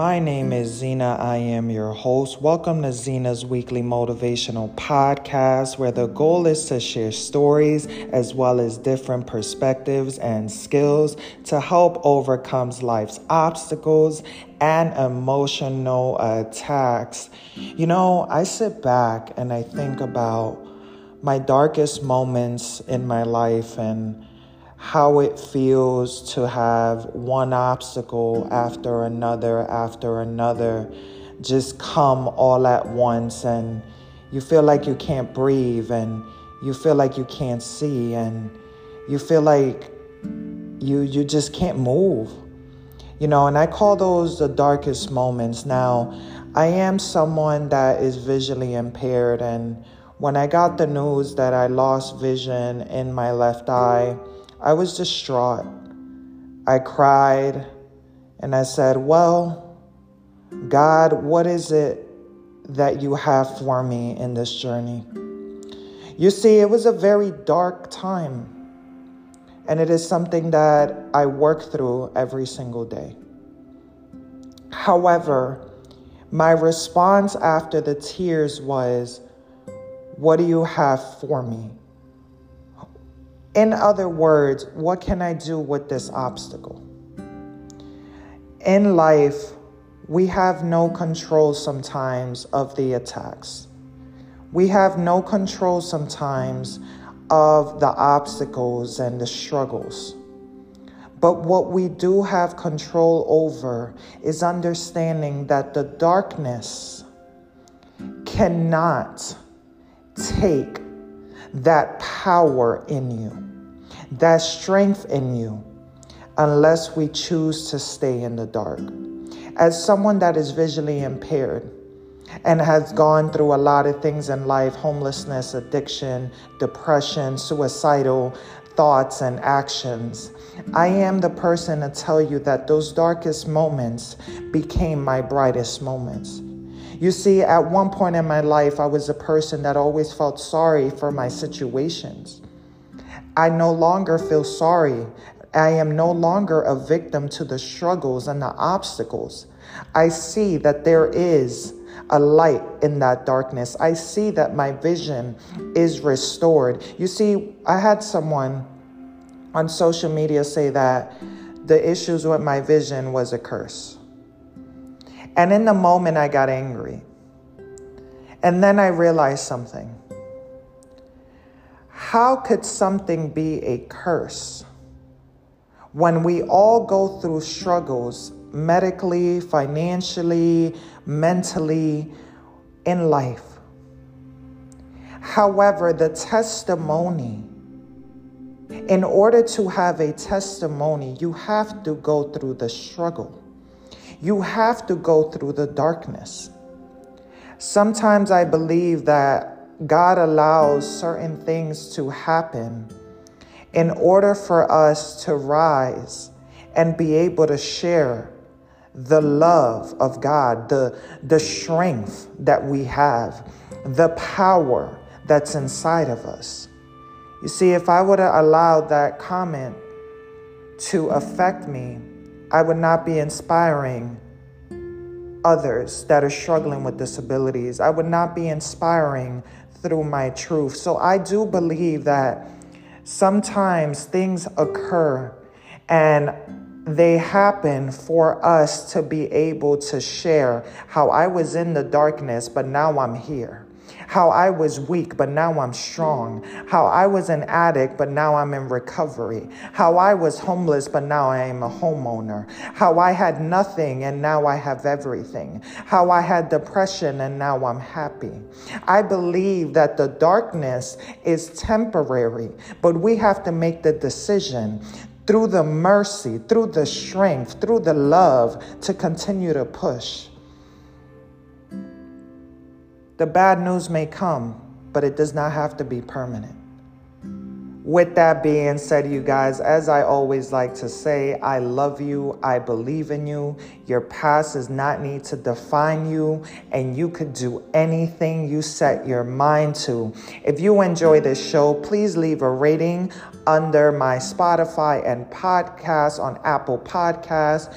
My name is Zena. I am your host. Welcome to Zena's weekly motivational podcast, where the goal is to share stories as well as different perspectives and skills to help overcome life's obstacles and emotional attacks. You know, I sit back and I think about my darkest moments in my life and how it feels to have one obstacle after another after another just come all at once and you feel like you can't breathe and you feel like you can't see and you feel like you you just can't move. You know and i call those the darkest moments. Now i am someone that is visually impaired and when i got the news that i lost vision in my left eye I was distraught. I cried and I said, Well, God, what is it that you have for me in this journey? You see, it was a very dark time, and it is something that I work through every single day. However, my response after the tears was, What do you have for me? In other words, what can I do with this obstacle? In life, we have no control sometimes of the attacks. We have no control sometimes of the obstacles and the struggles. But what we do have control over is understanding that the darkness cannot take that power in you, that strength in you, unless we choose to stay in the dark. As someone that is visually impaired, and has gone through a lot of things in life homelessness, addiction, depression, suicidal thoughts, and actions. I am the person to tell you that those darkest moments became my brightest moments. You see, at one point in my life, I was a person that always felt sorry for my situations. I no longer feel sorry. I am no longer a victim to the struggles and the obstacles. I see that there is a light in that darkness. I see that my vision is restored. You see, I had someone on social media say that the issues with my vision was a curse. And in the moment, I got angry. And then I realized something. How could something be a curse when we all go through struggles medically, financially, mentally, in life? However, the testimony, in order to have a testimony, you have to go through the struggle. You have to go through the darkness. Sometimes I believe that God allows certain things to happen in order for us to rise and be able to share the love of God, the, the strength that we have, the power that's inside of us. You see, if I would have allowed that comment to affect me, I would not be inspiring others that are struggling with disabilities. I would not be inspiring through my truth. So I do believe that sometimes things occur and they happen for us to be able to share how I was in the darkness, but now I'm here how I was weak, but now I'm strong, how I was an addict, but now I'm in recovery, how I was homeless, but now I am a homeowner, how I had nothing and now I have everything, how I had depression and now I'm happy. I believe that the darkness is temporary, but we have to make the decision through the mercy, through the strength, through the love to continue to push. The bad news may come, but it does not have to be permanent. With that being said, you guys, as I always like to say, I love you. I believe in you. Your past does not need to define you, and you could do anything you set your mind to. If you enjoy this show, please leave a rating under my Spotify and podcast on Apple Podcasts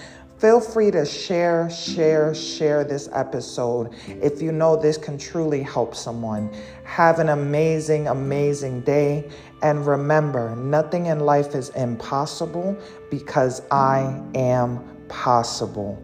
Feel free to share, share, share this episode if you know this can truly help someone. Have an amazing, amazing day. And remember, nothing in life is impossible because I am possible.